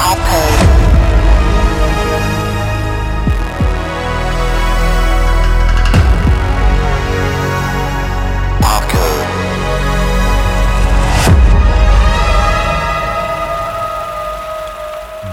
Apple.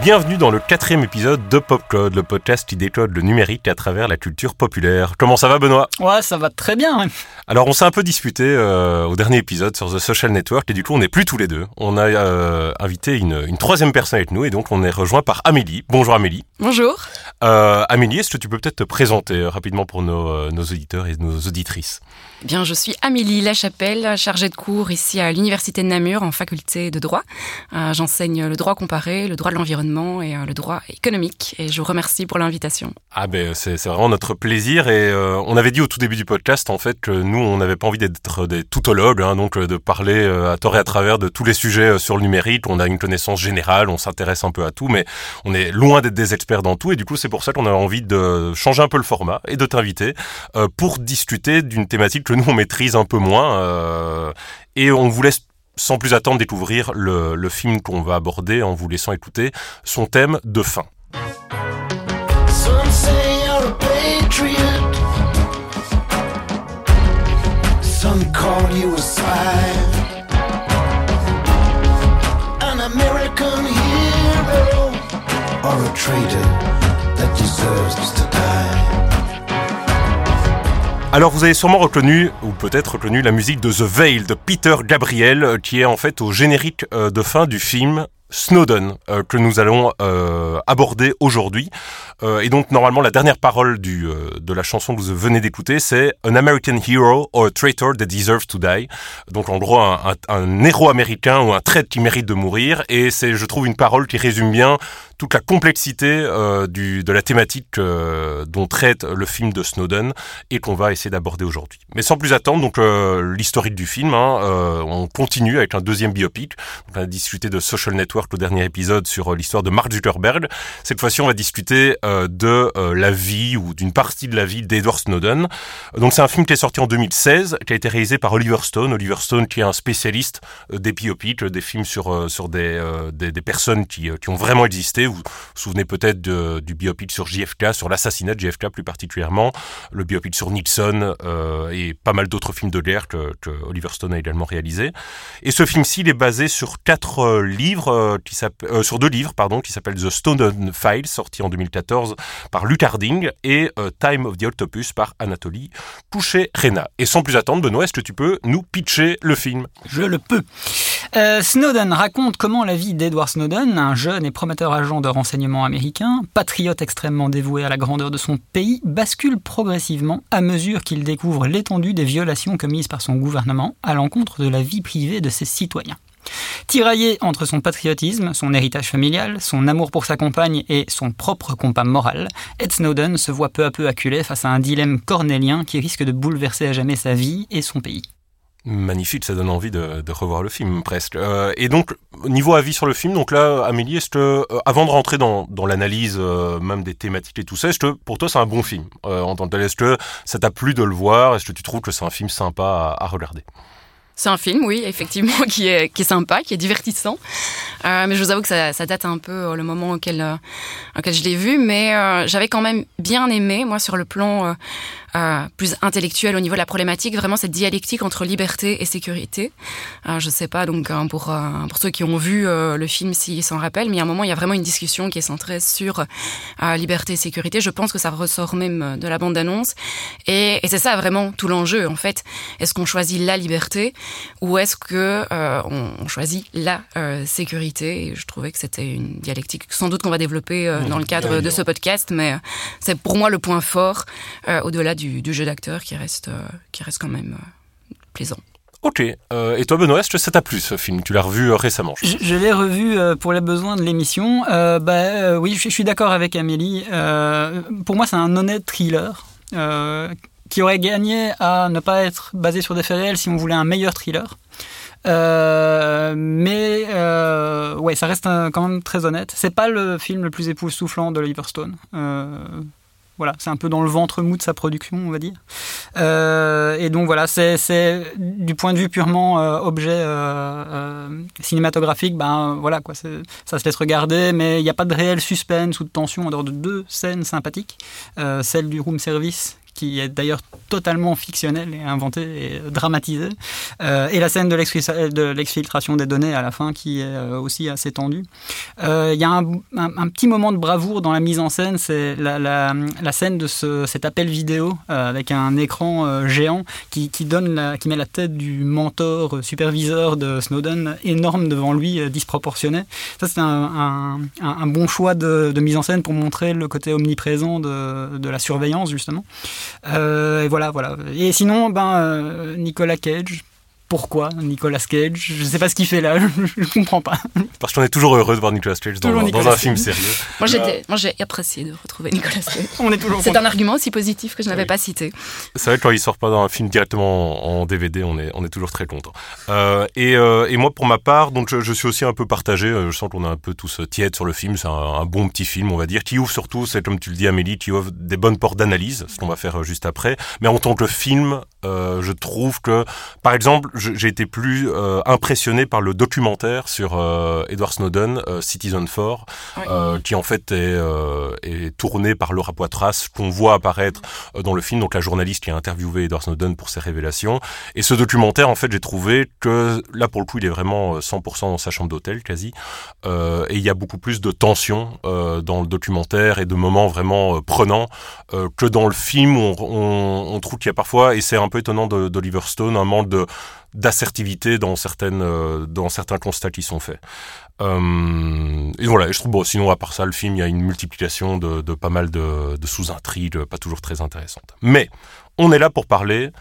Bienvenue dans le quatrième épisode de PopCode, le podcast qui décode le numérique à travers la culture populaire. Comment ça va Benoît? Ouais, ça va très bien. Alors on s'est un peu disputé euh, au dernier épisode sur The Social Network et du coup on n'est plus tous les deux. On a euh, invité une, une, troisième personne avec nous et donc on est rejoint par Amélie. Bonjour Amélie. Bonjour. Euh, Amélie, est-ce que tu peux peut-être te présenter rapidement pour nos, nos auditeurs et nos auditrices? Eh Bien, je suis Amélie Lachapelle, chargée de cours ici à l'Université de Namur en faculté de droit. J'enseigne le droit comparé, le droit de l'environnement et le droit économique et je vous remercie pour l'invitation. Ah ben c'est vraiment notre plaisir et on avait dit au tout début du podcast en fait que nous on n'avait pas envie d'être des toutologues, hein, donc de parler à tort et à travers de tous les sujets sur le numérique. On a une connaissance générale, on s'intéresse un peu à tout, mais on est loin d'être des experts dans tout et du coup c'est pour ça qu'on a envie de changer un peu le format et de t'inviter pour discuter d'une thématique que nous on maîtrise un peu moins et on vous laisse sans plus attendre découvrir le, film qu'on va aborder en vous laissant écouter son thème de fin. Alors vous avez sûrement reconnu, ou peut-être reconnu, la musique de The Veil de Peter Gabriel, qui est en fait au générique de fin du film Snowden euh, que nous allons euh, aborder aujourd'hui. Euh, et donc normalement la dernière parole du, euh, de la chanson que vous venez d'écouter c'est An American Hero or a Traitor that Deserves to Die. Donc en gros un, un, héros américain ou un traître qui mérite de mourir. Et c'est je trouve une parole qui résume bien toute la complexité euh, du, de la thématique euh, dont traite le film de Snowden et qu'on va essayer d'aborder aujourd'hui. Mais sans plus attendre, donc l'historique du film, hein, on continue avec un deuxième biopic. on a discuté de Social Network au dernier épisode sur euh, l'histoire de Mark Zuckerberg. Cette fois-ci, on va discuter euh, de la vie ou d'une partie de la vie d'Edward Snowden. Donc c'est un film qui est sorti en 2016, qui a été réalisé par Oliver Stone. Oliver Stone qui est un spécialiste des biopics, des films sur sur des, des, personnes qui, qui ont vraiment existé vous vous souvenez peut-être du biopic sur JFK, sur l'assassinat de JFK plus particulièrement, le biopic sur Nixon euh, et pas mal d'autres films de guerre que, que, Oliver Stone a également réalisé. Et ce film-ci, il est basé sur quatre euh, livres, euh, euh, sur deux livres, pardon, qui s'appellent The Stone Files, sorti en 2014 par Luc Harding, et euh, Time of the Octopus par Anatoly Pouchet-Rena. Et sans plus attendre, Benoît, est-ce que tu peux nous pitcher le film? Je le peux. Snowden raconte comment la vie d'Edward Snowden, un jeune et prometteur agent de renseignement américain, patriote extrêmement dévoué à la grandeur de son pays, bascule progressivement à mesure qu'il découvre l'étendue des violations commises par son gouvernement à l'encontre de la vie privée de ses citoyens. Tiraillé entre son patriotisme, son héritage familial, son amour pour sa compagne et son propre compas moral, Ed Snowden se voit peu à peu acculé face à un dilemme cornélien qui risque de bouleverser à jamais sa vie et son pays. Magnifique, ça donne envie de, revoir le film presque. Euh, et donc, niveau avis sur le film, donc là, Amélie, que, euh, avant de rentrer dans, l'analyse euh, même des thématiques et tout ça, est-ce que pour toi c'est un bon film en tant que tel? Est-ce que ça t'a plu de le voir? Est-ce que tu trouves que c'est un film sympa à regarder? C'est un film, oui, effectivement, qui est, qui est sympa, qui est divertissant. Euh, mais je vous avoue que ça, ça date un peu euh, le moment auquel, euh, auquel je l'ai vu. Mais euh, j'avais quand même bien aimé, moi, sur le plan euh, plus intellectuel au niveau de la problématique, vraiment cette dialectique entre liberté et sécurité. Euh, je sais pas, donc hein, pour, euh, pour ceux qui ont vu euh, le film, s'ils s'en rappellent, mais a un moment, il y a vraiment une discussion qui est centrée sur liberté et sécurité. Je pense que ça ressort même de la bande-annonce. Et, et c'est ça vraiment tout l'enjeu, en fait. Est-ce qu'on choisit la liberté ou est-ce que euh, on, choisit la sécurité? Et je trouvais que c'était une dialectique sans doute qu'on va développer euh, dans le cadre de ce podcast, mais c'est pour moi le point fort au-delà du, du, jeu d'acteur qui reste euh, qui reste quand même euh, plaisant. Ok. Euh, et toi, Benoît, est-ce que ça t'a plu ce film? Tu l'as revu euh, récemment Je, je l'ai revu euh, pour les besoins de l'émission. Euh, bah, euh, oui, je, je, suis d'accord avec Amélie. Euh, pour moi, c'est un honnête thriller qui aurait gagné à ne pas être basé sur des faits réels si on voulait un meilleur thriller. Euh, mais euh, ouais, ça reste un, quand même très honnête. C'est pas le film le plus époustouflant de Oliver Stone. Euh, voilà, c'est un peu dans le ventre mou de sa production, on va dire. Euh, et donc voilà, c'est du point de vue purement euh, objet euh, cinématographique, ben voilà quoi, ça se laisse regarder, mais il n'y a pas de réel suspense ou de tension en dehors de deux scènes sympathiques, celle du room service qui est d'ailleurs totalement fictionnel et inventé et dramatisé, euh, et la scène de l'exfiltration des données à la fin qui est euh, aussi assez tendue. Euh, il y a un, petit moment de bravoure dans la mise en scène, c'est la, scène de ce, cet appel vidéo avec un écran géant qui, met la tête du mentor superviseur de Snowden énorme devant lui, disproportionné. Ça, c'est un, bon choix de, mise en scène pour montrer le côté omniprésent de la surveillance, justement. Euh, et voilà, voilà. Et sinon, ben, euh, Nicolas Cage, pourquoi Nicolas Cage? Je ne sais pas ce qu'il fait là, je ne comprends pas. Parce qu'on est toujours heureux de voir Nicolas Cage dans, un film sérieux. Moi, j'ai apprécié de retrouver Nicolas Cage. on est toujours C'est un argument aussi positif que je n'avais pas cité. C'est vrai que quand il sort pas dans un film directement en DVD, on est, on est toujours très content. Euh, et, euh, et, moi, pour ma part, donc je, suis aussi un peu partagé. Euh, je sens qu'on est un peu tous tièdes sur le film. C'est un, bon petit film, on va dire, qui ouvre surtout, c'est comme tu le dis Amélie, qui ouvre des bonnes portes d'analyse, ce qu'on va faire juste après. Mais en tant que film, je trouve que, par exemple, j'ai été plus euh, impressionné par le documentaire sur euh, Edward Snowden, euh, Citizen 4, qui en fait est, est tourné par Laura Poitras, qu'on voit apparaître dans le film, donc la journaliste qui a interviewé Edward Snowden pour ses révélations. Et ce documentaire, en fait, j'ai trouvé que là, pour le coup, il est vraiment 100% dans sa chambre d'hôtel, quasi. et il y a beaucoup plus de tension dans le documentaire et de moments vraiment prenants que dans le film où on, on, on trouve qu'il y a parfois, et c'est un peu étonnant d'Oliver Stone, un manque de d'assertivité dans certaines euh, dans certains constats qui sont faits. Euh, et voilà, je trouve bon, sinon à part ça, le film il y a une multiplication de, pas mal de sous-intrigues, pas toujours très intéressantes. Mais on est là pour parler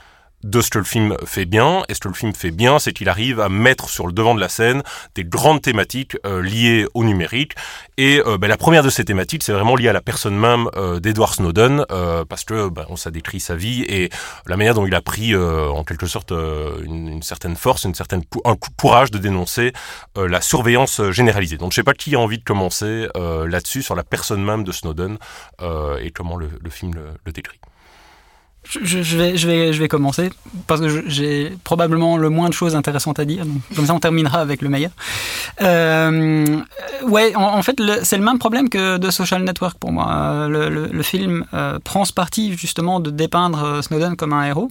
de ce que le film fait bien. Et ce que le film fait bien, c'est qu'il arrive à mettre sur le devant de la scène des grandes thématiques euh, liées au numérique. Et euh, ben, la première de ces thématiques, c'est vraiment lié à la personne même euh, d'Edward Snowden, parce que ben, on ça décrit sa vie et la manière dont il a pris en quelque sorte une, certaine force, une certaine un courage de dénoncer la surveillance généralisée. Donc je sais pas qui a envie de commencer là-dessus sur la personne même de Snowden et comment le, le film le, le décrit. Je, vais, je, vais, je vais commencer parce que j'ai probablement le moins de choses intéressantes à dire. Donc, comme ça, on terminera avec le meilleur. Euh, ouais, en, fait, c'est le même problème que de Social Network pour moi. Le, le, film euh, prend ce parti justement de dépeindre Snowden comme un héros.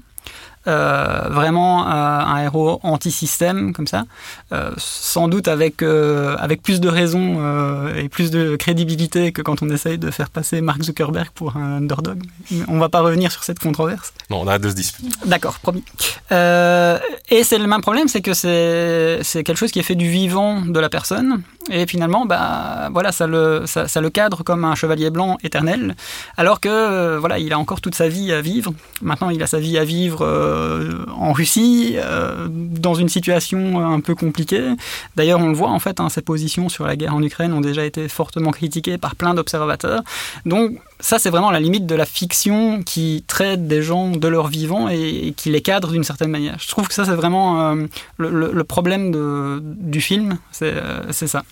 Euh, vraiment euh, un héros anti-système comme ça, euh, sans doute avec, avec plus de raison et plus de crédibilité que quand on essaye de faire passer Mark Zuckerberg pour un underdog. On va pas revenir sur cette controverse. Non, on a de se disputer. D'accord, promis. et c'est le même problème, c'est que c'est quelque chose qui est fait du vivant de la personne, et finalement, bah, voilà, ça le, ça, ça le cadre comme un chevalier blanc éternel, alors que voilà, il a encore toute sa vie à vivre. Maintenant, il a sa vie à vivre en Russie, euh, dans une situation un peu compliquée. D'ailleurs, on le voit en fait, hein, ses positions sur la guerre en Ukraine ont déjà été fortement critiquées par plein d'observateurs. Donc ça, c'est vraiment la limite de la fiction qui traite des gens de leur vivant et, qui les cadre d'une certaine manière. Je trouve que ça, c'est vraiment euh, le, problème du film, c'est ça.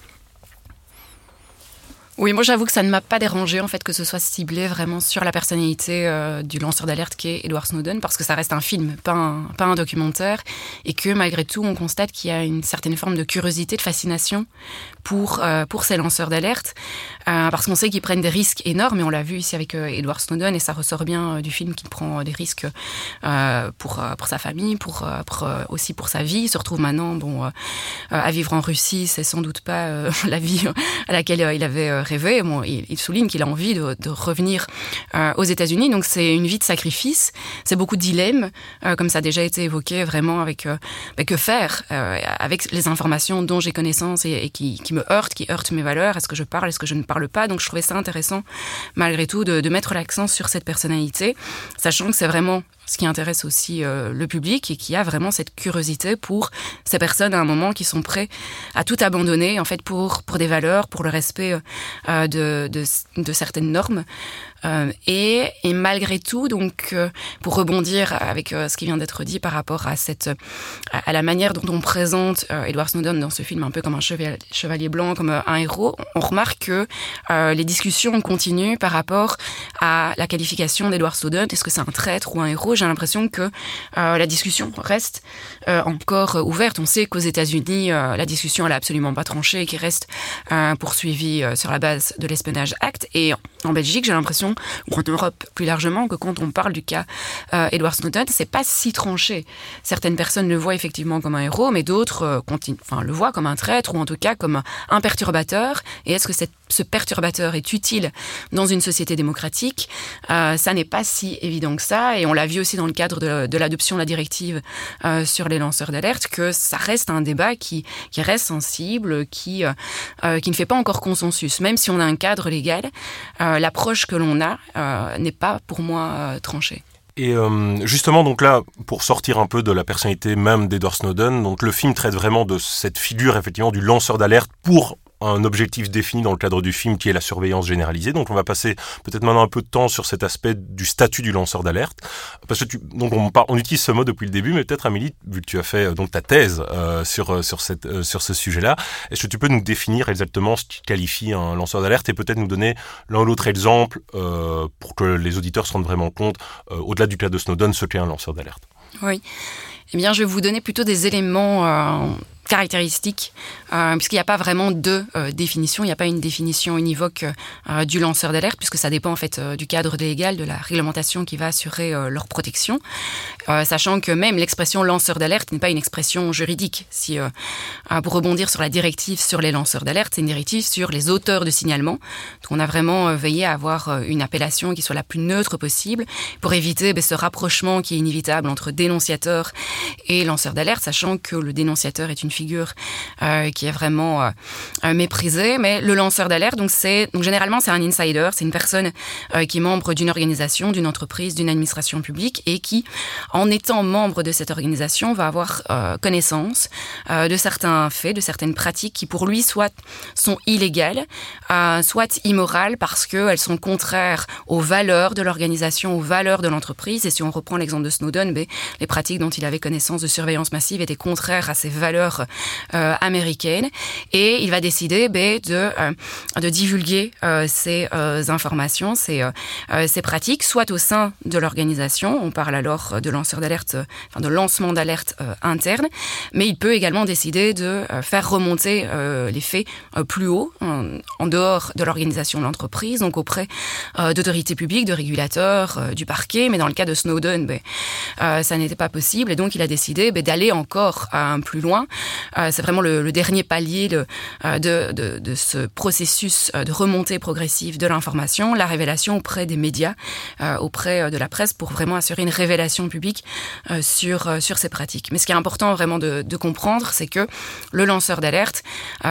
Oui, moi j'avoue que ça ne m'a pas dérangé en fait que ce soit ciblé vraiment sur la personnalité euh, du lanceur d'alerte qui est Edward Snowden parce que ça reste un film, pas un, pas un documentaire et que malgré tout on constate qu'il y a une certaine forme de curiosité, de fascination pour, euh, pour ces lanceurs d'alerte euh, parce qu'on sait qu'ils prennent des risques énormes et on l'a vu ici avec Edward Snowden et ça ressort bien du film qu'il prend des risques pour, pour sa famille, pour, pour, aussi pour sa vie. Il se retrouve maintenant bon, à vivre en Russie, c'est sans doute pas la vie à laquelle il avait rêvé. Bon, il, souligne qu'il a envie de, revenir euh, aux États-Unis. Donc c'est une vie de sacrifice. C'est beaucoup de dilemmes, euh, comme ça a déjà été évoqué, vraiment avec euh, bah, que faire avec les informations dont j'ai connaissance et, qui, me heurtent, qui heurtent mes valeurs. Est-ce que je parle, est-ce que je ne parle pas? Donc je trouvais ça intéressant, malgré tout, de, mettre l'accent sur cette personnalité, sachant que c'est vraiment ce qui intéresse aussi euh, le public et qui a vraiment cette curiosité pour ces personnes à un moment qui sont prêts à tout abandonner en fait pour pour des valeurs, pour le respect euh, de, de, certaines normes. Et, et, malgré tout, donc pour rebondir avec ce qui vient d'être dit par rapport à cette à la manière dont on présente Edward Snowden dans ce film un peu comme un chevalier, blanc, comme un héros, on remarque que les discussions continuent par rapport à la qualification d'Edward Snowden. Est-ce que c'est un traître ou un héros? J'ai l'impression que la discussion reste encore ouverte. On sait qu'aux États-Unis, la discussion elle a absolument pas tranché et qui reste poursuivie sur la base de l'Espionage Act. Et en Belgique, j'ai l'impression, ou en Europe plus largement, que quand on parle du cas euh, Edward Snowden, c'est pas si tranché. Certaines personnes le voient effectivement comme un héros, mais d'autres euh, enfin, le voient comme un traître ou en tout cas comme un perturbateur. Et est-ce que ce perturbateur est utile dans une société démocratique? Euh, Ça n'est pas si évident que ça. Et on l'a vu aussi dans le cadre de, de l'adoption de la directive euh, sur les lanceurs d'alerte, que ça reste un débat qui, qui reste sensible, qui, euh, qui ne fait pas encore consensus. Même si on a un cadre légal, euh, l'approche que l'on a euh, n'est pas pour moi euh, tranchée. Et justement, donc là, pour sortir un peu de la personnalité même d'Edward Snowden, donc le film traite vraiment de cette figure effectivement du lanceur d'alerte pour un objectif défini dans le cadre du film qui est la surveillance généralisée. Donc on va passer peut-être maintenant un peu de temps sur cet aspect du statut du lanceur d'alerte. Parce que tu, donc on, utilise ce mot depuis le début, mais peut-être Amélie, vu que tu as fait euh, donc ta thèse euh, sur euh, sur cette sur ce sujet-là, est-ce que tu peux nous définir exactement ce qui qualifie un lanceur d'alerte et peut-être nous donner l'un ou l'autre exemple pour que les auditeurs se rendent vraiment compte, au-delà du cas de Snowden, ce qu'est un lanceur d'alerte? Oui. Eh bien, je vais vous donner plutôt des éléments caractéristiques, euh, puisqu'il n'y a pas vraiment de euh, définition, il n'y a pas une définition univoque euh, du lanceur d'alerte, puisque ça dépend en fait euh, du cadre légal, de la réglementation qui va assurer leur protection, sachant que même l'expression lanceur d'alerte n'est pas une expression juridique. Si pour rebondir sur la directive sur les lanceurs d'alerte, c'est une directive sur les auteurs de signalement. Donc on a vraiment veillé à avoir une appellation qui soit la plus neutre possible pour éviter ben, ce rapprochement qui est inévitable entre dénonciateur et lanceur d'alerte, sachant que le dénonciateur est une euh, qui est vraiment euh, euh, méprisée. Mais le lanceur d'alerte, donc c'est donc généralement c'est un insider, c'est une personne qui est membre d'une organisation, d'une entreprise, d'une administration publique et qui, en étant membre de cette organisation, va avoir connaissance de certains faits, de certaines pratiques qui pour lui soit sont illégales, soit immorales parce qu'elles sont contraires aux valeurs de l'organisation, aux valeurs de l'entreprise. Et si on reprend l'exemple de Snowden, ben, les pratiques dont il avait connaissance de surveillance massive étaient contraires à ses valeurs américaine. Et il va décider ben, de, euh, de divulguer euh, ces euh, informations, ces, euh, euh, ces pratiques, soit au sein de l'organisation, on parle alors de lanceur d'alerte, enfin de lancement d'alerte euh, interne, mais il peut également décider de euh, faire remonter euh, les faits euh, plus haut, en, dehors de l'organisation de l'entreprise, donc auprès euh, d'autorités publiques, de régulateurs, euh, du parquet, mais dans le cas de Snowden, ben, euh, ça n'était pas possible. Et donc il a décidé ben, d'aller encore euh, plus loin. Euh, c'est vraiment le, dernier palier de, euh, ce processus euh, de remontée progressive de l'information, la révélation auprès des médias, auprès de la presse, pour vraiment assurer une révélation publique sur, ces pratiques. Mais ce qui est important vraiment de, comprendre, c'est que le lanceur d'alerte,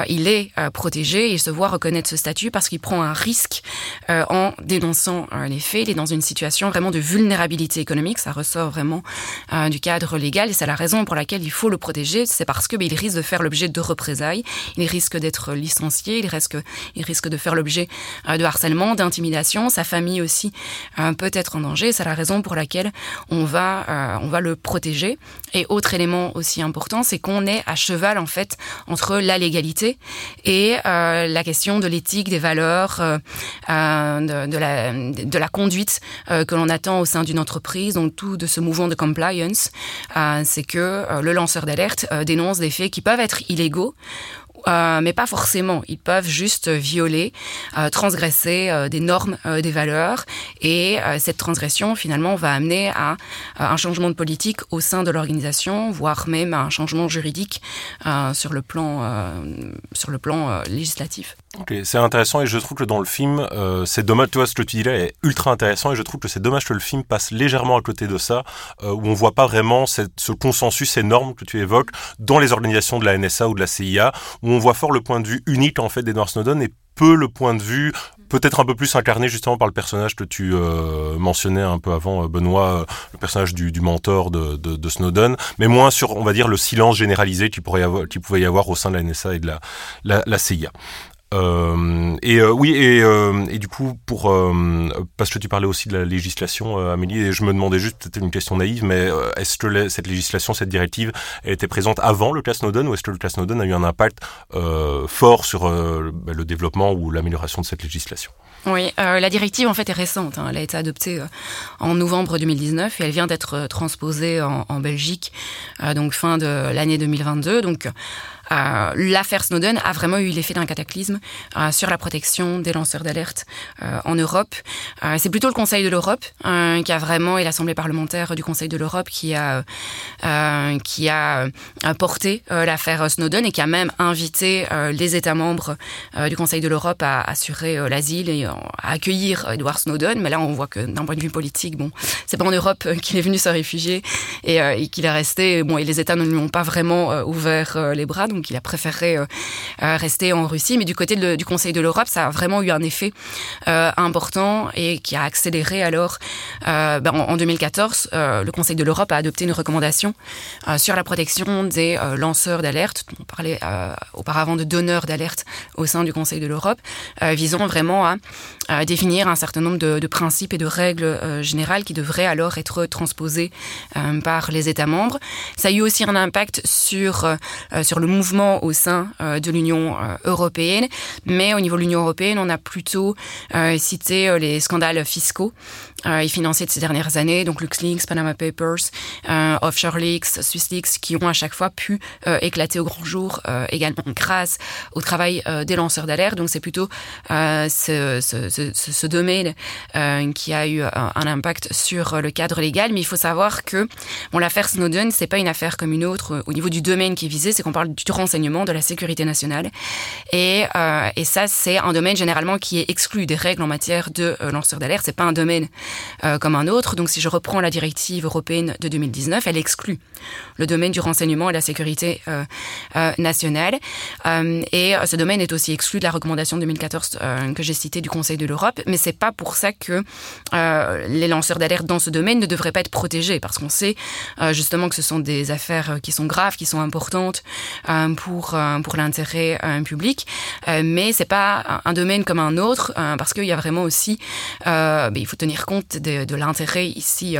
il est protégé, il se voit reconnaître ce statut parce qu'il prend un risque en dénonçant les faits. Il est dans une situation vraiment de vulnérabilité économique, ça ressort vraiment du cadre légal et c'est la raison pour laquelle il faut le protéger, c'est parce que ben, il risque de faire l'objet de représailles, il risque d'être licencié, il risque, il risque de faire l'objet euh, de harcèlement, d'intimidation, sa famille aussi euh, peut être en danger. C'est la raison pour laquelle on va, euh, on va le protéger. Et autre élément aussi important, c'est qu'on est à cheval en fait entre la légalité et la question de l'éthique, des valeurs, de, la, de la conduite que l'on attend au sein d'une entreprise, donc tout de ce mouvement de compliance, c'est que le lanceur d'alerte dénonce des faits qui peuvent être illégaux euh, mais pas forcément. Ils peuvent juste violer, euh, transgresser euh, des normes, des valeurs, et cette transgression finalement va amener à, un changement de politique au sein de l'organisation, voire même à un changement juridique sur le plan, sur le plan législatif. C'est intéressant et je trouve que dans le film, euh, c'est dommage, tu vois, ce que tu dis là est ultra intéressant et je trouve que c'est dommage que le film passe légèrement à côté de ça, euh, où on voit pas vraiment ce consensus énorme que tu évoques dans les organisations de la NSA ou de la CIA, où on voit fort le point de vue unique en fait d'Edward Snowden et peu le point de vue peut-être un peu plus incarné justement par le personnage que tu euh, mentionnais un peu avant, euh, Benoît, euh, le personnage du, du mentor de, de, de, Snowden, mais moins sur, on va dire, le silence généralisé qui, pourrait pouvait y avoir au sein de la NSA et de la, la CIA. Euh, et euh, oui, et, euh, et, du coup, pour parce que tu parlais aussi de la législation, Amélie, et je me demandais juste, c'était une question naïve, mais est-ce que cette législation, cette directive, elle était présente avant le cas Snowden, ou est-ce que le cas Snowden a eu un impact fort sur le développement ou l'amélioration de cette législation? Oui, la directive en fait est récente. Hein. Elle a été adoptée en novembre 2019 et elle vient d'être transposée en, en Belgique, donc fin de l'année 2022. Donc euh, l'affaire Snowden a vraiment eu l'effet d'un cataclysme euh, sur la protection des lanceurs d'alerte euh, en Europe. c'est plutôt le Conseil de l'Europe qui a vraiment, et l'Assemblée parlementaire du Conseil de l'Europe qui a, qui a porté l'affaire Snowden et qui a même invité les États membres du Conseil de l'Europe à assurer l'asile et à accueillir Edward Snowden. Mais là, on voit que d'un point de vue politique, bon, c'est pas en Europe qu'il est venu se réfugier et, qu'il est resté. Bon, et les États ne lui ont pas vraiment ouvert les bras. Donc il a préféré euh, euh, rester en Russie. Mais du côté du Conseil de l'Europe, ça a vraiment eu un effet euh, important et qui a accéléré alors. Ben, en, 2014, le Conseil de l'Europe a adopté une recommandation sur la protection des lanceurs d'alerte. On parlait auparavant de donneurs d'alerte au sein du Conseil de l'Europe, visant vraiment à, définir un certain nombre de, de principes et de règles générales qui devraient alors être transposées par les États membres. Ça a eu aussi un impact sur, sur le mouvement au sein euh, de l'Union euh, européenne. Mais au niveau de l'Union européenne, on a plutôt euh, cité les scandales fiscaux et financiers de ces dernières années, donc LuxLeaks, Panama Papers, Offshore Leaks, SwissLeaks, qui ont à chaque fois pu éclater au grand jour également grâce au travail des lanceurs d'alerte. Donc c'est plutôt ce, ce, ce, ce, domaine qui a eu un impact sur le cadre légal. Mais il faut savoir que bon, l'affaire Snowden, c'est pas une affaire comme une autre au niveau du domaine qui est visé, c'est qu'on parle du renseignement, de la sécurité nationale. Et, euh, et ça, c'est un domaine généralement qui est exclu des règles en matière de euh, lanceurs d'alerte. C'est pas un domaine euh, comme un autre. Donc, si je reprends la directive européenne de 2019, elle exclut le domaine du renseignement et la sécurité nationale. et ce domaine est aussi exclu de la recommandation 2014 que j'ai citée du Conseil de l'Europe. Mais c'est pas pour ça que les lanceurs d'alerte dans ce domaine ne devraient pas être protégés, parce qu'on sait justement que ce sont des affaires qui sont graves, qui sont importantes, pour, euh, pour l'intérêt euh, public. Euh, mais c'est pas un domaine comme un autre parce qu'il y a vraiment aussi, ben, il faut tenir compte de, l'intérêt ici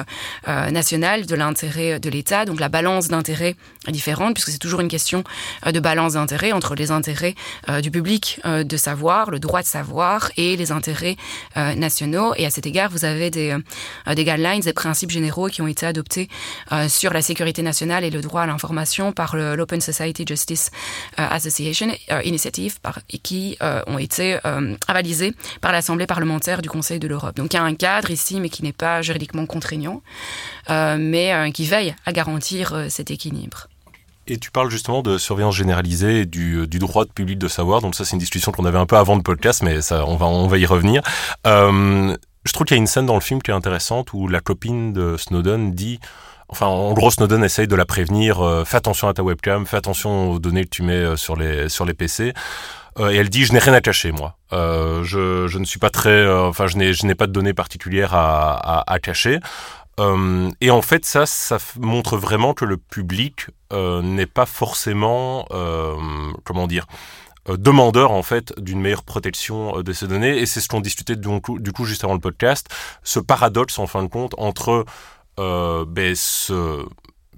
national, de l'intérêt de l'État. Donc la balance d'intérêt différente puisque c'est toujours une question de balance d'intérêt entre les intérêts du public de savoir, le droit de savoir et les intérêts nationaux. Et à cet égard, vous avez des, guidelines, des principes généraux qui ont été adoptés sur la sécurité nationale et le droit à l'information par l'Open Society Justice euh, Association euh, Initiative par, qui euh, ont été avalisés par l'Assemblée parlementaire du Conseil de l'Europe. Donc il y a un cadre ici, mais qui n'est pas juridiquement contraignant, mais qui veille à garantir cet équilibre. Et tu parles justement de surveillance généralisée du, du droit de public de savoir. Donc ça, c'est une discussion qu'on avait un peu avant le podcast, mais on va, y revenir. je trouve qu'il y a une scène dans le film qui est intéressante où la copine de Snowden dit Enfin, en gros, Snowden essaye de la prévenir. Euh, fais attention à ta webcam, fais attention aux données que tu mets euh, sur les PC. Euh, et elle dit, je n'ai rien à cacher, moi. je, je ne suis pas très, enfin, je n'ai je n'ai pas de données particulières à, à, à cacher. et en fait, ça, ça montre vraiment que le public n'est pas forcément, comment dire, demandeur en fait d'une meilleure protection de ces données. Et c'est ce qu'on discutait du coup, du coup juste avant le podcast, ce paradoxe en fin de compte entre euh, ben, ce,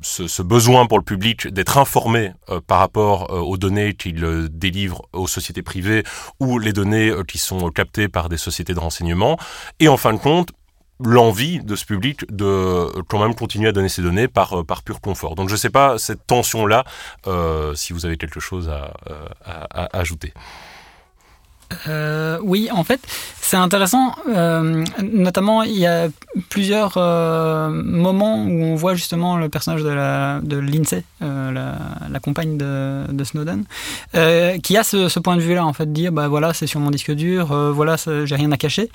ce, besoin pour le public d'être informé euh, par rapport euh, aux données qu'il délivre aux sociétés privées ou les données qui sont captées par des sociétés de renseignement. Et en fin de compte, l'envie de ce public de quand même continuer à donner ces données par, par pur confort. Donc je ne sais pas, cette tension-là, si vous avez quelque chose à ajouter. Euh, oui, en fait, c'est intéressant. Euh, notamment, il y a plusieurs euh, moments où on voit justement le personnage de, la, de Lindsay, la, compagne de, de Snowden, qui a ce, point de vue-là, en fait, dire bah voilà, c'est sur mon disque dur, voilà, j'ai rien à cacher.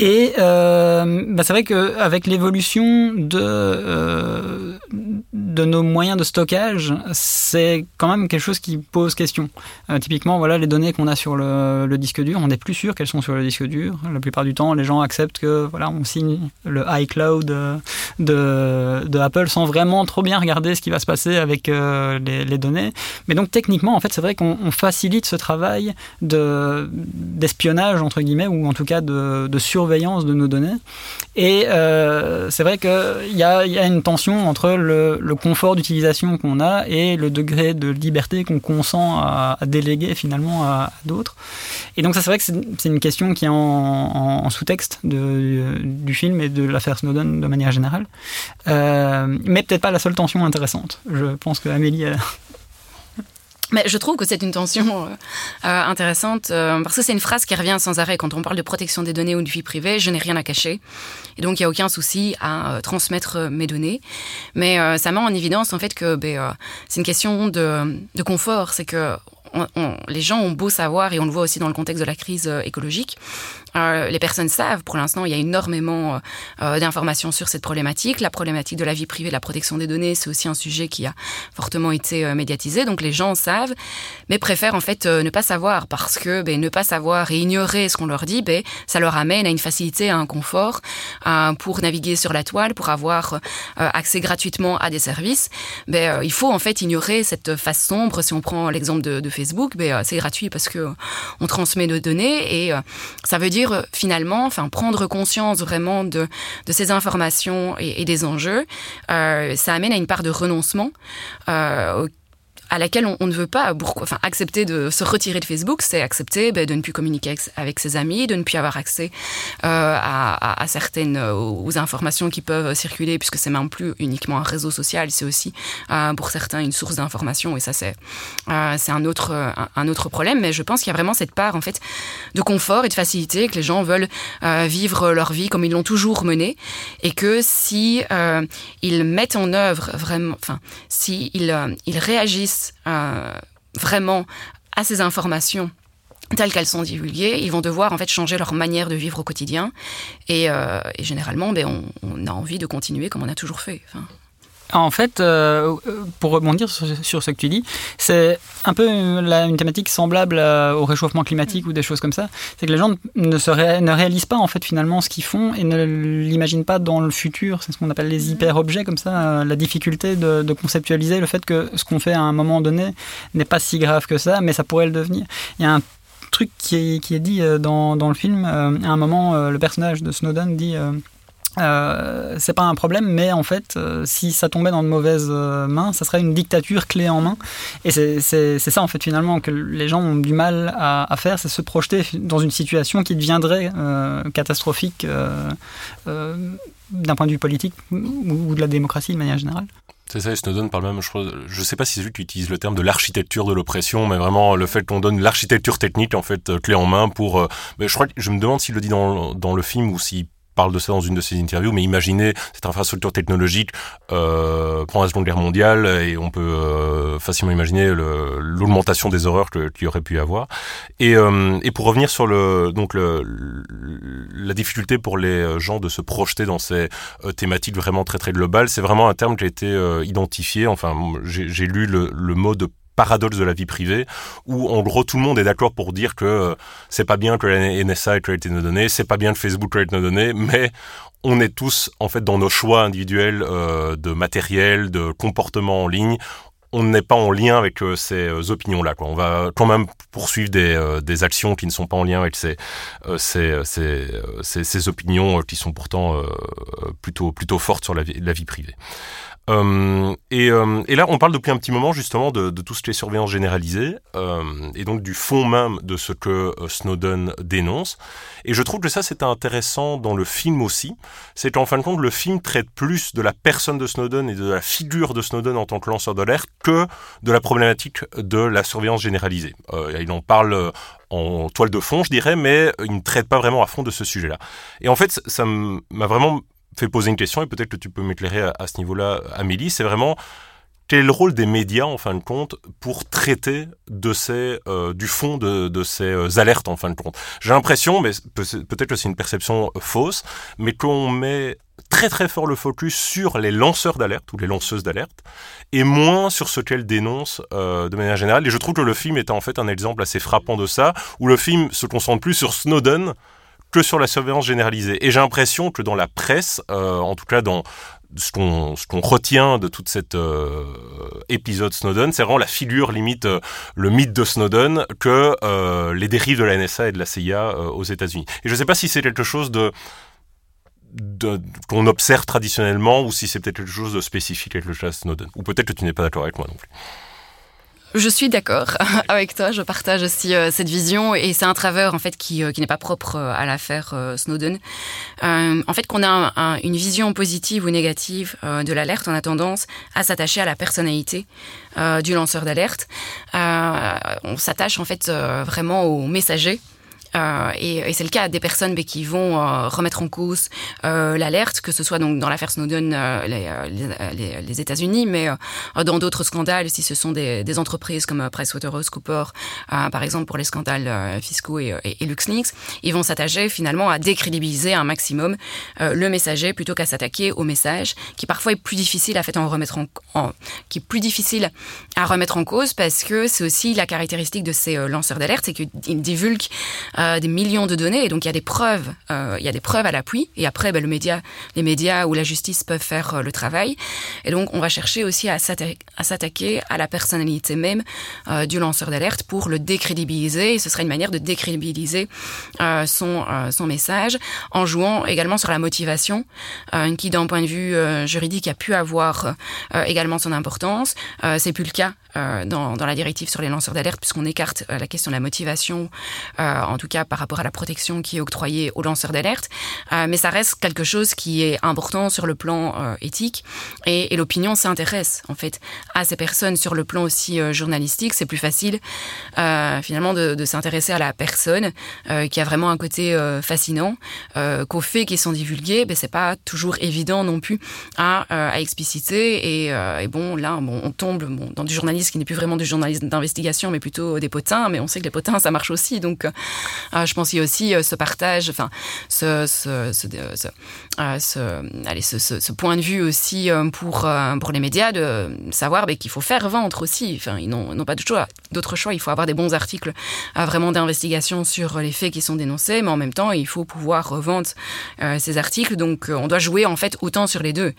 Et euh, bah c'est vrai qu'avec l'évolution de, euh, de nos moyens de stockage, c'est quand même quelque chose qui pose question. Euh, typiquement, voilà, les données qu'on a sur le, disque dur, on n'est plus sûr qu'elles sont sur le disque dur. La plupart du temps, les gens acceptent que voilà, on signe le iCloud euh, de, de Apple sans vraiment trop bien regarder ce qui va se passer avec euh, les, données. Mais donc techniquement, en fait, c'est vrai qu'on facilite ce travail de d'espionnage entre guillemets ou en tout cas de, de surveillance de nos données. Et euh, c'est vrai qu'il y a, y a une tension entre le, confort d'utilisation qu'on a et le degré de liberté qu'on consent à, déléguer finalement à, d'autres. Et donc ça, c'est vrai que c'est une question qui est en sous-texte du film et de l'affaire Snowden de manière générale. Euh, mais peut-être pas la seule tension intéressante. Je pense que Amélie a... Mais je trouve que c'est une tension euh, intéressante euh, parce que c'est une phrase qui revient sans arrêt quand on parle de protection des données ou de vie privée. Je n'ai rien à cacher et donc il n'y a aucun souci à euh, transmettre mes données. Mais euh, ça met en évidence en fait que ben, euh, c'est une question de, de confort. C'est que on, on, les gens ont beau savoir et on le voit aussi dans le contexte de la crise euh, écologique. Euh, les personnes savent, pour l'instant, il y a énormément euh, d'informations sur cette problématique. La problématique de la vie privée, de la protection des données, c'est aussi un sujet qui a fortement été euh, médiatisé. Donc les gens savent, mais préfèrent en fait euh, ne pas savoir parce que ben, ne pas savoir et ignorer ce qu'on leur dit, ben, ça leur amène à une facilité, à un confort euh, pour naviguer sur la toile, pour avoir euh, accès gratuitement à des services. Ben, euh, il faut en fait ignorer cette face sombre. Si on prend l'exemple de, de Facebook, ben, euh, c'est gratuit parce que on transmet nos données et euh, ça veut dire dire finalement, enfin prendre conscience vraiment de, de ces informations et, et des enjeux, euh, ça amène à une part de renoncement euh, à laquelle on, ne veut pas accepter de se retirer de Facebook, c'est accepter ben, de ne plus communiquer avec, ses amis, de ne plus avoir accès euh, à, certaines euh, aux informations qui peuvent circuler, puisque c'est même plus uniquement un réseau social, c'est aussi euh, pour certains une source d'information, et ça c'est un autre un, autre problème. Mais je pense qu'il y a vraiment cette part en fait de confort et de facilité que les gens veulent vivre leur vie comme ils l'ont toujours menée, et que si ils mettent en œuvre vraiment, enfin si ils, ils réagissent euh, vraiment à ces informations telles qu'elles sont divulguées, ils vont devoir en fait changer leur manière de vivre au quotidien et, euh, généralement ben, on, a envie de continuer comme on a toujours fait. En fait, euh, pour rebondir sur, sur, ce que tu dis, c'est un peu la, une thématique semblable à, au réchauffement climatique ou des choses comme ça. C'est que les gens ne, se ré, ne réalisent pas en fait finalement ce qu'ils font et ne l'imaginent pas dans le futur. C'est ce qu'on appelle les hyper-objets comme ça. Euh, la difficulté de, de, conceptualiser le fait que ce qu'on fait à un moment donné n'est pas si grave que ça, mais ça pourrait le devenir. Il y a un truc qui est, qui est dit euh, dans, dans le film. Euh, à un moment, le personnage de Snowden dit euh, c'est pas un problème, mais en fait, euh, si ça tombait dans de mauvaises euh, mains, ça serait une dictature clé en main. Et c'est ça, en fait, finalement, que les gens ont du mal à, faire, c'est se projeter dans une situation qui deviendrait catastrophique d'un point de vue politique ou, de la démocratie de manière générale. C'est ça, et Snowden parle même, je, je sais pas si c'est lui qui utilise le terme de l'architecture de l'oppression, mais vraiment le fait qu'on donne l'architecture technique, en fait, clé en main pour... mais je crois je me demande s'il le dit dans, dans le film ou s'il parle de ça dans une de ses interviews, mais imaginez cette infrastructure technologique euh, pendant la Seconde Guerre mondiale et on peut euh, facilement imaginer l'augmentation des horreurs qu'il y aurait pu y avoir. Et, euh, et pour revenir sur le donc le, la difficulté pour les gens de se projeter dans ces euh, thématiques vraiment très très globales, c'est vraiment un terme qui a été euh, identifié. Enfin, j'ai lu le, le mot de paradoxe de la vie privée, où en gros tout le monde est d'accord pour dire que euh, c'est pas bien que la NSA ait nos données, c'est pas bien que Facebook ait nos données, mais on est tous en fait dans nos choix individuels euh, de matériel, de comportement en ligne, on n'est pas en lien avec euh, ces opinions-là. On va quand même poursuivre des, des, actions qui ne sont pas en lien avec ces, ces, ces, ces opinions qui sont pourtant plutôt, plutôt fortes sur la vie, la vie privée. Euh, et, euh, et, là, on parle depuis un petit moment justement de, tout ce qui est surveillance généralisée euh, et donc du fond même de ce que euh, Snowden dénonce. Et je trouve que ça, c'est intéressant dans le film aussi. C'est qu'en fin de compte, le film traite plus de la personne de Snowden et de la figure de Snowden en tant que lanceur d'alerte que de la problématique de la surveillance généralisée. Euh, il en parle en toile de fond, je dirais, mais il ne traite pas vraiment à fond de ce sujet-là. Et en fait, ça m'a vraiment fait poser une question, et peut-être que tu peux m'éclairer à, ce niveau-là, Amélie, c'est vraiment quel est le rôle des médias en fin de compte pour traiter de ces euh, du fond de, ces euh, alertes en fin de compte? J'ai l'impression, mais peut-être que c'est une perception fausse, mais qu'on met très très fort le focus sur les lanceurs d'alerte ou les lanceuses d'alerte et moins sur ce qu'elles dénoncent euh, de manière générale. Et je trouve que le film est en fait un exemple assez frappant de ça, où le film se concentre plus sur Snowden que sur la surveillance généralisée. Et j'ai l'impression que dans la presse, euh, en tout cas dans ce qu'on qu'on retient de toute cette euh, épisode Snowden, c'est vraiment la figure limite euh, le mythe de Snowden que les dérives de la NSA et de la CIA aux États-Unis. Et je ne sais pas si c'est quelque chose de qu'on observe traditionnellement ou si c'est peut-être quelque chose de spécifique avec le cas Snowden. Ou peut-être que tu n'es pas d'accord avec moi non plus. Je suis d'accord avec toi, je partage aussi euh, cette vision et c'est un travers en fait qui, euh, qui n'est pas propre euh, à l'affaire Snowden. En fait, qu'on a un, un, une vision positive ou négative de l'alerte, on a tendance à s'attacher à la personnalité du lanceur d'alerte. on s'attache en fait vraiment au messager euh, et, et c'est le cas des personnes mais, qui vont euh, remettre en cause euh, l'alerte, que ce soit donc dans l'affaire Snowden, euh, les, euh, les, les, les États-Unis, mais euh, dans d'autres scandales, si ce sont des, des entreprises comme PricewaterhouseCoopers, euh, par exemple pour les scandales euh, fiscaux et, et, et LuxLeaks, ils vont s'attacher finalement à décrédibiliser un maximum euh, le messager plutôt qu'à s'attaquer au message, qui parfois est plus difficile à en remettre en, en qui est plus difficile à remettre en cause parce que c'est aussi la caractéristique de ces euh, lanceurs d'alerte, c'est qu'ils divulguent euh, des millions de données. Et donc il y a des preuves, euh, il y a des preuves à l'appui. Et après ben, le média, les médias ou la justice peuvent faire euh, le travail. Et donc on va chercher aussi à s'attaquer à la personnalité même euh, du lanceur d'alerte pour le décrédibiliser. Et ce serait une manière de décrédibiliser euh, son, son message en jouant également sur la motivation qui d'un point de vue juridique a pu avoir également son importance. C'est plus le cas euh, dans, la directive sur les lanceurs d'alerte puisqu'on écarte euh, la question de la motivation euh, en tout cas par rapport à la protection qui est octroyée aux lanceurs d'alerte. Mais ça reste quelque chose qui est important sur le plan éthique et, l'opinion s'intéresse en fait à ces personnes sur le plan aussi journalistique. C'est plus facile finalement de, s'intéresser à la personne qui a vraiment un côté fascinant qu'aux faits qui sont divulgués, ben, c'est pas toujours évident non plus à, expliciter. Et, bon, là, bon, on tombe dans du journalisme qui n'est plus vraiment du journalisme d'investigation, mais plutôt des potins. Mais on sait que les potins, ça marche aussi. Donc, euh, je pense qu'il y a aussi euh, ce partage, enfin, euh, ce, ce, ce, point de vue aussi pour, pour les médias de savoir ben, qu'il faut faire vendre aussi. Enfin, ils n'ont pas d'autre choix. Il faut avoir des bons articles vraiment d'investigation sur les faits qui sont dénoncés, mais en même temps, il faut pouvoir vendre euh, ces articles. Donc, on doit jouer en fait autant sur les deux.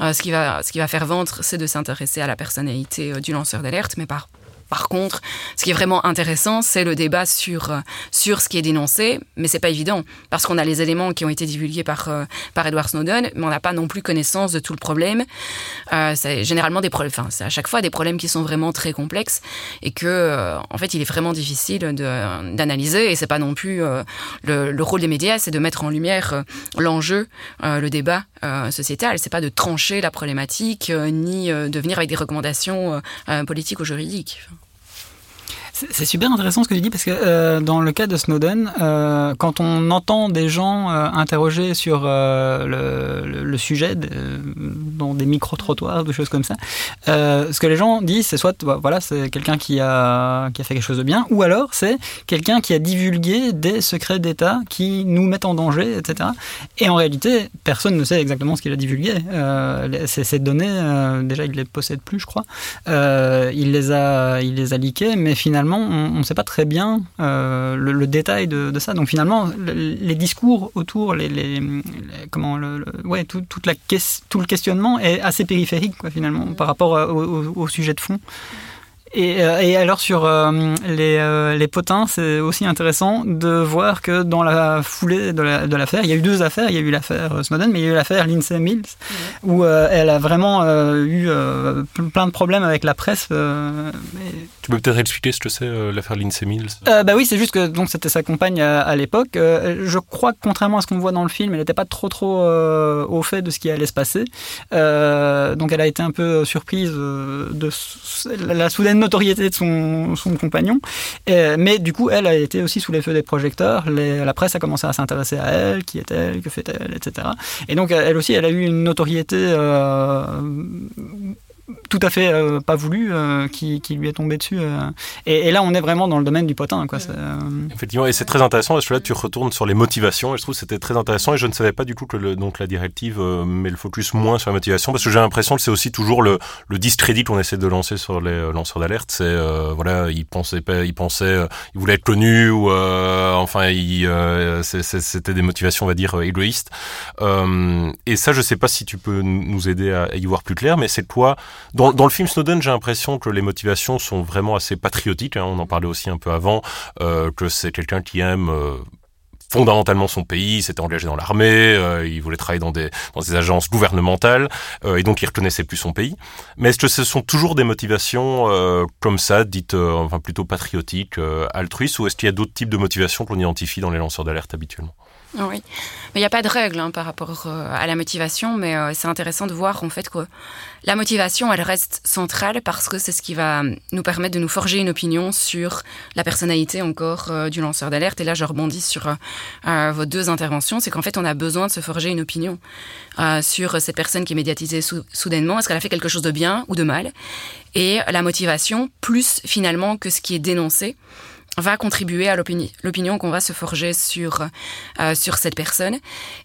Ce, qui va, ce qui va faire vendre, c'est de s'intéresser à la personnalité du lanceur d'alerte, mais par par contre, ce qui est vraiment intéressant, c'est le débat sur, euh, sur ce qui est dénoncé, mais c'est pas évident, parce qu'on a les éléments qui ont été divulgués par, euh, par Edward Snowden, mais on n'a pas non plus connaissance de tout le problème. Euh, c'est généralement des problèmes, enfin, c'est à chaque fois des problèmes qui sont vraiment très complexes, et que, en fait, il est vraiment difficile d'analyser, et c'est pas non plus le, le, rôle des médias, c'est de mettre en lumière l'enjeu, le débat sociétal, c'est pas de trancher la problématique, ni de venir avec des recommandations politiques ou juridiques. C'est super intéressant ce que tu dis parce que euh, dans le cas de Snowden, euh, quand on entend des gens euh, interroger sur euh, le, sujet dans des micro-trottoirs, des choses comme ça, ce que les gens disent, c'est soit voilà, c'est quelqu'un qui a, qui a fait quelque chose de bien, ou alors c'est quelqu'un qui a divulgué des secrets d'État qui nous mettent en danger, etc. Et en réalité, personne ne sait exactement ce qu'il a divulgué. Ces, données, déjà, il les possède plus, je crois. Il les a, il les a mais finalement on ne sait pas très bien euh, le, détail de, ça. Donc finalement, le, les discours autour, comment, tout, le questionnement est assez périphérique, finalement, par rapport au, au sujet de fond. Et, euh, et, alors sur euh, les, euh, les, potins, c'est aussi intéressant de voir que dans la foulée de l'affaire, la, il y a eu deux affaires. Il y a eu l'affaire Snowden, mais il y a eu l'affaire Lindsay Mills, mmh. où elle a vraiment eu plein de problèmes avec la presse. Mais... Tu peux peut-être expliquer ce que c'est l'affaire Lindsay Mills? Bah oui, c'est juste que donc c'était sa compagne à, à l'époque. je crois que contrairement à ce qu'on voit dans le film, elle n'était pas trop trop au fait de ce qui allait se passer. donc elle a été un peu surprise de la soudaine notoriété de son, compagnon. Et, mais du coup, elle a été aussi sous les feux des projecteurs. La presse a commencé à s'intéresser à elle, qui est-elle, que fait-elle, etc. Et donc, elle aussi, elle a eu une notoriété euh, tout à fait pas voulu qui, lui est tombé dessus. Et, là, on est vraiment dans le domaine du potin. Quoi. Effectivement, et c'est très intéressant parce que là, tu retournes sur les motivations et je trouve que c'était très intéressant et je ne savais pas du tout que le, donc, la directive met le focus moins sur la motivation parce que j'ai l'impression que c'est aussi toujours le, le discrédit qu'on essaie de lancer sur les lanceurs d'alerte. C'est, voilà, ils pensaient, ils pensaient, ils voulaient être connus ou, enfin, c'était des motivations, on va dire, égoïstes. et ça, je sais pas si tu peux nous aider à y voir plus clair, mais c'est quoi dans, le film Snowden, j'ai l'impression que les motivations sont vraiment assez patriotiques. Hein, on en parlait aussi un peu avant, euh, que c'est quelqu'un qui aime euh, fondamentalement son pays, s'était engagé dans l'armée, euh, il voulait travailler dans des, agences gouvernementales, et donc il reconnaissait plus son pays. Mais est-ce que ce sont toujours des motivations euh, comme ça, dites enfin plutôt patriotiques, altruistes, ou est-ce qu'il y a d'autres types de motivations qu'on identifie dans les lanceurs d'alerte habituellement? Oui, mais il n'y a pas de règle hein, par rapport euh, à la motivation, mais euh, c'est intéressant de voir en fait que la motivation, elle reste centrale parce que c'est ce qui va nous permettre de nous forger une opinion sur la personnalité encore euh, du lanceur d'alerte. Et là, je rebondis sur vos deux interventions, c'est qu'en fait, on a besoin de se forger une opinion sur cette personne qui est médiatisée soudainement. Est-ce qu'elle a fait quelque chose de bien ou de mal? Et la motivation, plus finalement que ce qui est dénoncé va contribuer à l'opinion qu'on va se forger sur euh, sur cette personne.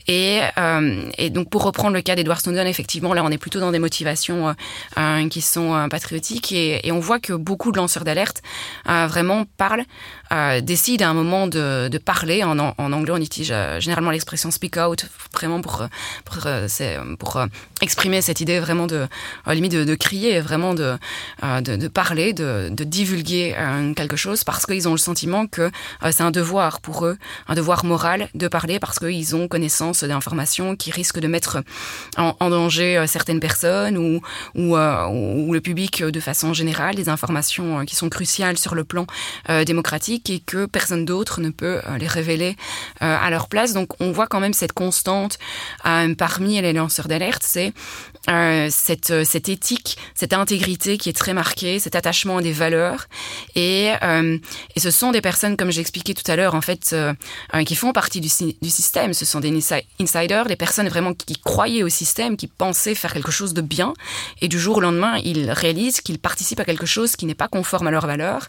Et, euh, et donc pour reprendre le cas d'Edward Snowden effectivement là on est plutôt dans des motivations euh, euh qui sont euh, patriotiques. Et, et, on voit que beaucoup de lanceurs d'alerte euh, vraiment parlent décident à un moment de, de parler en, anglais. On utilise généralement l'expression speak out vraiment pour pour, pour exprimer cette idée vraiment de limite de, de, crier vraiment de, de, de parler de, de divulguer quelque chose parce qu'ils ont sentiment que euh, c'est un devoir pour eux, un devoir moral de parler parce qu'ils ont connaissance d'informations qui risquent de mettre en, danger euh, certaines personnes ou, ou, euh, ou, le public de façon générale, des informations qui sont cruciales sur le plan démocratique et que personne d'autre ne peut les révéler à leur place. Donc on voit quand même cette constante parmi les lanceurs d'alerte, c'est cette, cette éthique, cette intégrité qui est très marquée, cet attachement à des valeurs et, et ce sont des personnes, comme j'ai expliqué tout à l'heure, en fait, euh, euh, qui font partie du, du, système. Ce sont des insiders, des personnes vraiment qui croyaient au système, qui pensaient faire quelque chose de bien. Et du jour au lendemain, ils réalisent qu'ils participent à quelque chose qui n'est pas conforme à leurs valeurs,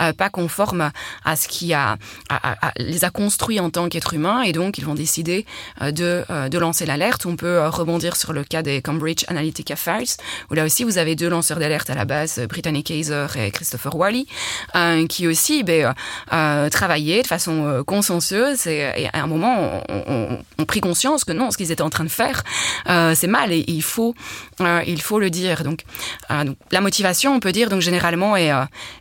euh, pas conforme à ce qui a, les a construits en tant qu'êtres humains. Et donc, ils vont décider de, de lancer l'alerte. On peut rebondir sur le cas des Cambridge Analytica Files, où là aussi, vous avez deux lanceurs d'alerte à la base, Brittany Kaiser et Christopher Wally, qui aussi, ben, euh, euh, travailler de façon euh, consensueuse et, à un moment on, on, pris conscience que non, ce qu'ils étaient en train de faire, c'est mal et il faut, il faut le dire. Donc, la motivation, on peut dire donc généralement est,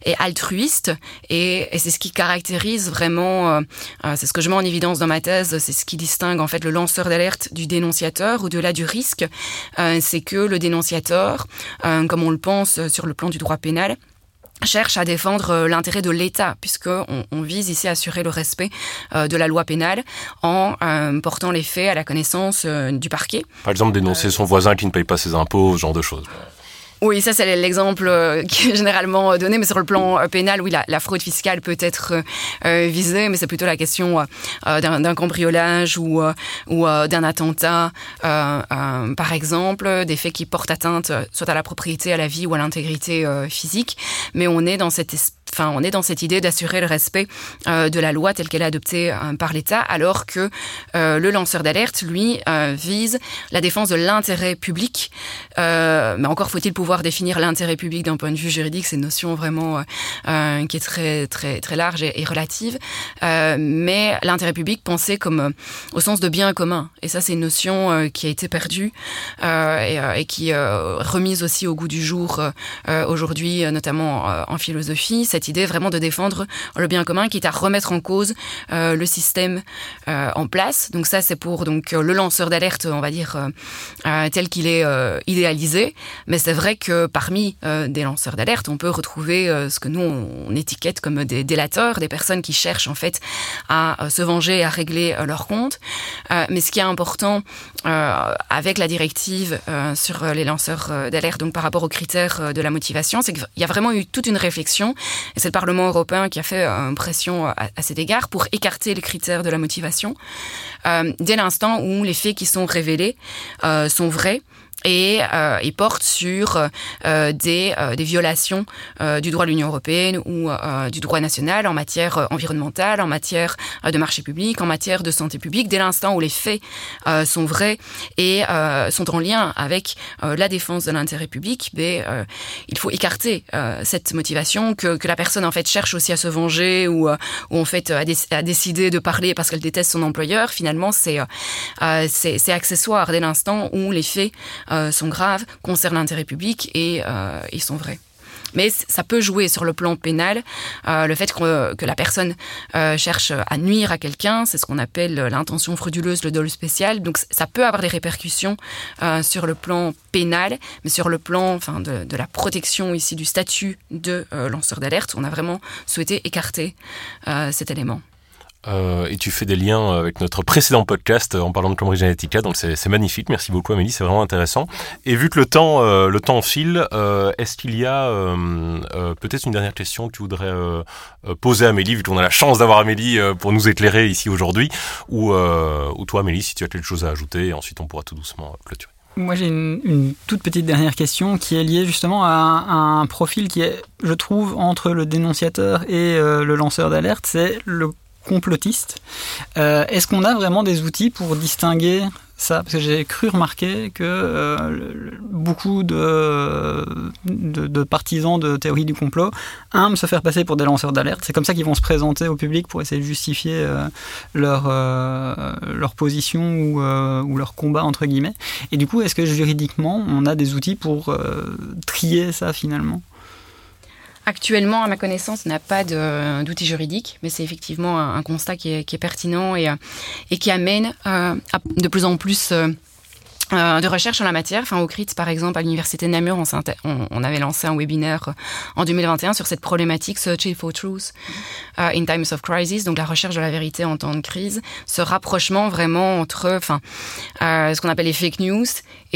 est altruiste et, et c'est ce qui caractérise vraiment, c'est ce que je mets en évidence dans ma thèse, c'est ce qui distingue en fait le lanceur d'alerte du dénonciateur au-delà du risque, c'est que le dénonciateur, comme on le pense sur le plan du droit pénal, cherche à défendre euh, l'intérêt de l'État, puisqu'on on vise ici à assurer le respect euh, de la loi pénale en euh, portant les faits à la connaissance du parquet. Par exemple, dénoncer son voisin qui ne paye pas ses impôts, ce genre de choses. Oui, ça c'est l'exemple euh, qui est généralement donné, mais sur le plan euh, pénal, oui, la, fraude fiscale peut être euh, visée, mais c'est plutôt la question euh, d'un cambriolage ou, d'un attentat, par exemple, des faits qui portent atteinte soit à la propriété, à la vie ou à l'intégrité physique. Mais on est dans cette enfin, on est dans cette idée d'assurer le respect euh, de la loi telle qu'elle est adoptée euh, par l'État, alors que euh, le lanceur d'alerte, lui, vise la défense de l'intérêt public. mais encore faut-il pouvoir définir l'intérêt public d'un point de vue juridique, c'est une notion vraiment qui est très très très large et, et relative. mais l'intérêt public pensé comme au sens de bien commun, et ça c'est une notion qui a été perdue et, et, qui est remise aussi au goût du jour aujourd'hui, notamment en philosophie. Cette idée vraiment de défendre le bien commun, qui est à remettre en cause euh, le système euh, en place. Donc ça, c'est pour donc le lanceur d'alerte, on va dire, euh, tel qu'il est idéalisé. Mais c'est vrai que parmi des lanceurs d'alerte, on peut retrouver ce que nous on étiquette comme des délateurs, des personnes qui cherchent en fait à se venger, à régler leur compte. mais ce qui est important avec la directive sur les lanceurs d'alerte, donc par rapport aux critères de la motivation, c'est qu'il y a vraiment eu toute une réflexion. Et c'est le Parlement européen qui a fait euh, pression à, à, cet égard pour écarter les critères de la motivation euh, dès l'instant où les faits qui sont révélés euh, sont vrais et, et porte sur des, des violations du droit de l'Union européenne ou du droit national en matière environnementale, en matière de marché public, en matière de santé publique, dès l'instant où les faits sont vrais et sont en lien avec la défense de l'intérêt public, ben, il faut écarter cette motivation que, que, la personne en fait cherche aussi à se venger ou, ou en fait à, décider de parler parce qu'elle déteste son employeur. Finalement, c'est c'est accessoire dès l'instant où les faits sont graves, concernent l'intérêt public et ils sont vrais mais ça peut jouer sur le plan pénal. Euh, le fait que, la personne euh, cherche à nuire à quelqu'un, c'est ce qu'on appelle l'intention frauduleuse, le dol spécial. Donc ça peut avoir des répercussions euh, sur le plan pénal, mais sur le plan enfin, de, de la protection ici du statut de lanceur d'alerte, on a vraiment souhaité écarter cet élément. Euh, et tu fais des liens avec notre précédent podcast en parlant de Cambridge Analytica, donc c'est magnifique. Merci beaucoup Amélie, c'est vraiment intéressant. Et vu que le temps, euh, le temps file, euh, est-ce qu'il y a peut-être une dernière question que tu voudrais poser à Amélie, vu qu'on a la chance d'avoir Amélie pour nous éclairer ici aujourd'hui, ou, ou toi Amélie, si tu as quelque chose à ajouter, et ensuite on pourra tout doucement clôturer. Moi, j'ai une, toute petite dernière question qui est liée justement à, un profil qui est, je trouve, entre le dénonciateur et le lanceur d'alerte. C'est le complotiste. Euh, est-ce qu'on a vraiment des outils pour distinguer ça? Parce que j'ai cru remarquer que euh, beaucoup de, partisans de théorie du complot aiment se faire passer pour des lanceurs d'alerte. C'est comme ça qu'ils vont se présenter au public pour essayer de justifier euh, leur, leur position ou, ou, leur combat, entre guillemets. Et du coup, est-ce que juridiquement, on a des outils pour trier ça finalement? Actuellement, à ma connaissance, on n'a pas d'outils juridiques, mais c'est effectivement un, constat qui est, pertinent et, et qui amène euh, à de plus en plus euh, euh, de recherche en la matière. Enfin, au CRIT, par exemple, à l'Université de Namur, on, on, avait lancé un webinaire en 2021 sur cette problématique Searching for Truth in Times of Crisis, donc la recherche de la vérité en temps de crise, ce rapprochement vraiment entre enfin, ce qu'on appelle les fake news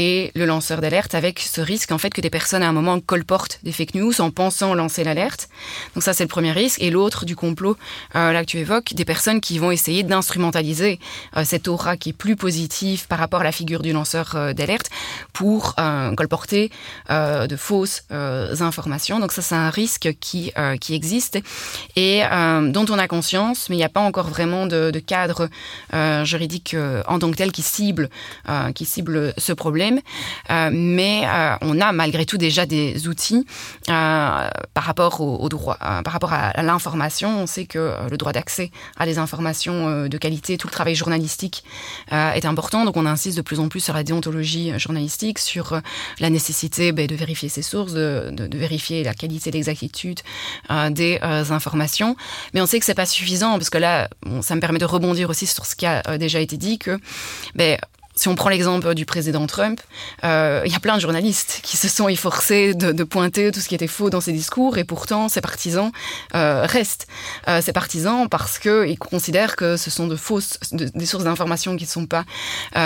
et le lanceur d'alerte avec ce risque en fait que des personnes à un moment colportent des fake news en pensant lancer l'alerte. Donc ça c'est le premier risque. Et l'autre du complot, euh, là que tu évoques, des personnes qui vont essayer d'instrumentaliser euh, cette aura qui est plus positive par rapport à la figure du lanceur euh, d'alerte pour colporter de fausses informations. Donc ça c'est un risque qui, qui existe et dont on a conscience, mais il n'y a pas encore vraiment de, de cadre juridique en tant que tel qui cible, qui cible ce problème. Euh, mais euh, on a malgré tout déjà des outils euh, par rapport au, droit, par rapport à, l'information. On sait que le droit d'accès à des informations de qualité, tout le travail journalistique est important. Donc on insiste de plus en plus sur la déontologie journalistique, sur la nécessité ben, de vérifier ses sources, de, vérifier la qualité, l'exactitude des informations. Mais on sait que c'est pas suffisant parce que là, ça me permet de rebondir aussi sur ce qui a déjà été dit que ben, si on prend l'exemple du président Trump, euh, il y a plein de journalistes qui se sont efforcés de, pointer tout ce qui était faux dans ses discours, et pourtant ses partisans euh, restent euh, ses partisans parce qu'ils considèrent que ce sont de fausses, des sources d'informations qui ne sont pas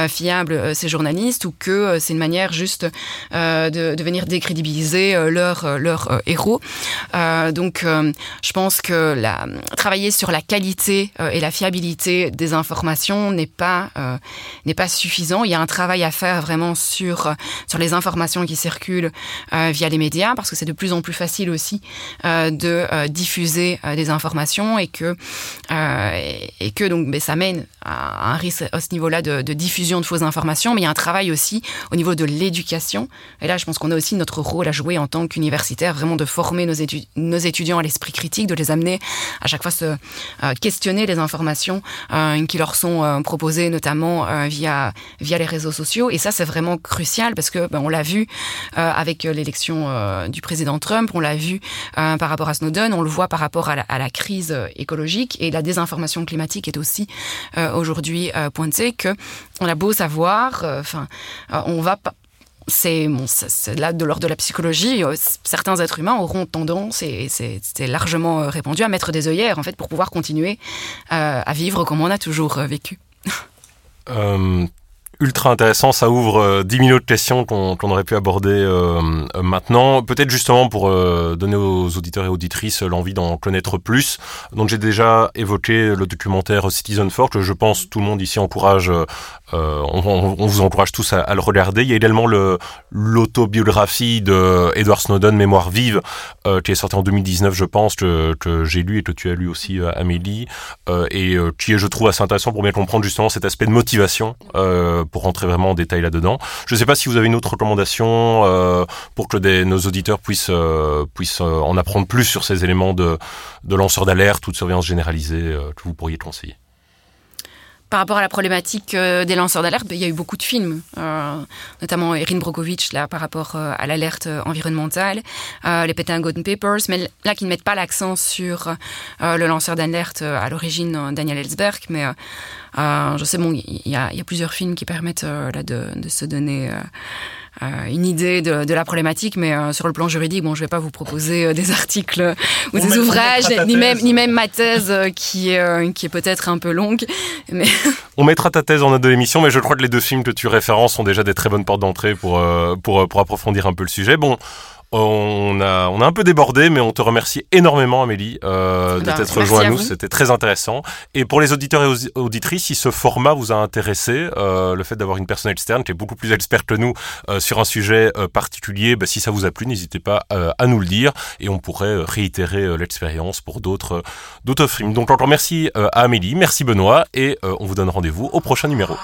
fiables, ces journalistes, ou que c'est une manière juste de, venir décrédibiliser leur, leur héros. donc, je pense que travailler sur la qualité et la fiabilité des informations n'est pas, n'est pas suffisant il y a un travail à faire vraiment sur, euh, sur les informations qui circulent euh, via les médias, parce que c'est de plus en plus facile aussi euh, de diffuser des informations et que, et que donc, ben, ça mène à un risque à ce niveau-là de, diffusion de fausses informations. Mais il y a un travail aussi au niveau de l'éducation. Et là, je pense qu'on a aussi notre rôle à jouer en tant qu'universitaire, vraiment de former nos, nos étudiants à l'esprit critique, de les amener à chaque fois se questionner les informations qui leur sont proposées, notamment via via les réseaux sociaux. Et ça, c'est vraiment crucial parce que ben, on l'a vu euh, avec l'élection euh, du président Trump, on l'a vu euh, par rapport à Snowden, on le voit par rapport à la, crise écologique et la désinformation climatique est aussi aujourd'hui pointée que on a beau savoir, enfin, on va pas c'est là de l'ordre de la psychologie. certains êtres humains auront tendance, et c'est largement répandu, à mettre des œillères en fait pour pouvoir continuer à vivre comme on a toujours vécu. Ultra intéressant. Ça ouvre 10 000 autres questions qu'on aurait pu aborder maintenant. Peut-être justement pour donner aux auditeurs et auditrices l'envie d'en connaître plus. Donc j'ai déjà évoqué le documentaire Citizen Fort. Je pense tout le monde ici encourage, on, vous encourage tous à, à, le regarder. Il y a également l'autobiographie de Edward Snowden, Mémoire vive, qui est sortie en 2019, je pense, que, que j'ai lu et que tu as lu aussi, Amélie, et qui est, je trouve, assez intéressant pour bien comprendre justement cet aspect de motivation euh, pour rentrer vraiment en détail là-dedans. Je ne sais pas si vous avez une autre recommandation euh, pour que des, nos auditeurs puissent, euh, puissent euh, en apprendre plus sur ces éléments de, de lanceurs d'alerte ou de surveillance généralisée euh, que vous pourriez conseiller par rapport à la problématique euh, des lanceurs d'alerte, ben, il y a eu beaucoup de films, euh, notamment Erin Brokovich là par rapport euh, à l'alerte environnementale, les Pentagon Papers, mais là qui ne mettent pas l'accent sur le lanceur d'alerte à l'origine Daniel Ellsberg, mais je sais bon, il y, a, plusieurs films qui permettent là de, se donner une idée de, de, la problématique, mais euh, sur le plan juridique, bon, je vais pas vous proposer euh, des articles ou des ouvrages, ni même, ni même ma thèse qui est, qui est peut-être un peu longue. Mais... On mettra ta thèse en note de l'émission, mais je crois que les deux films que tu références sont déjà des très bonnes portes d'entrée pour, pour, pour approfondir un peu le sujet. Bon, on a, on a un peu débordé, mais on te remercie énormément, Amélie, euh, de t'être rejoint à, nous. C'était très intéressant. Et pour les auditeurs et auditrices, si ce format vous a intéressé, euh, le fait d'avoir une personne externe qui est beaucoup plus experte que nous euh, sur un sujet euh, particulier, bah, si ça vous a plu, n'hésitez pas euh, à nous le dire et on pourrait réitérer l'expérience pour d'autres d'autres films. Donc encore merci à Amélie, merci Benoît et on vous donne rendez-vous au prochain numéro.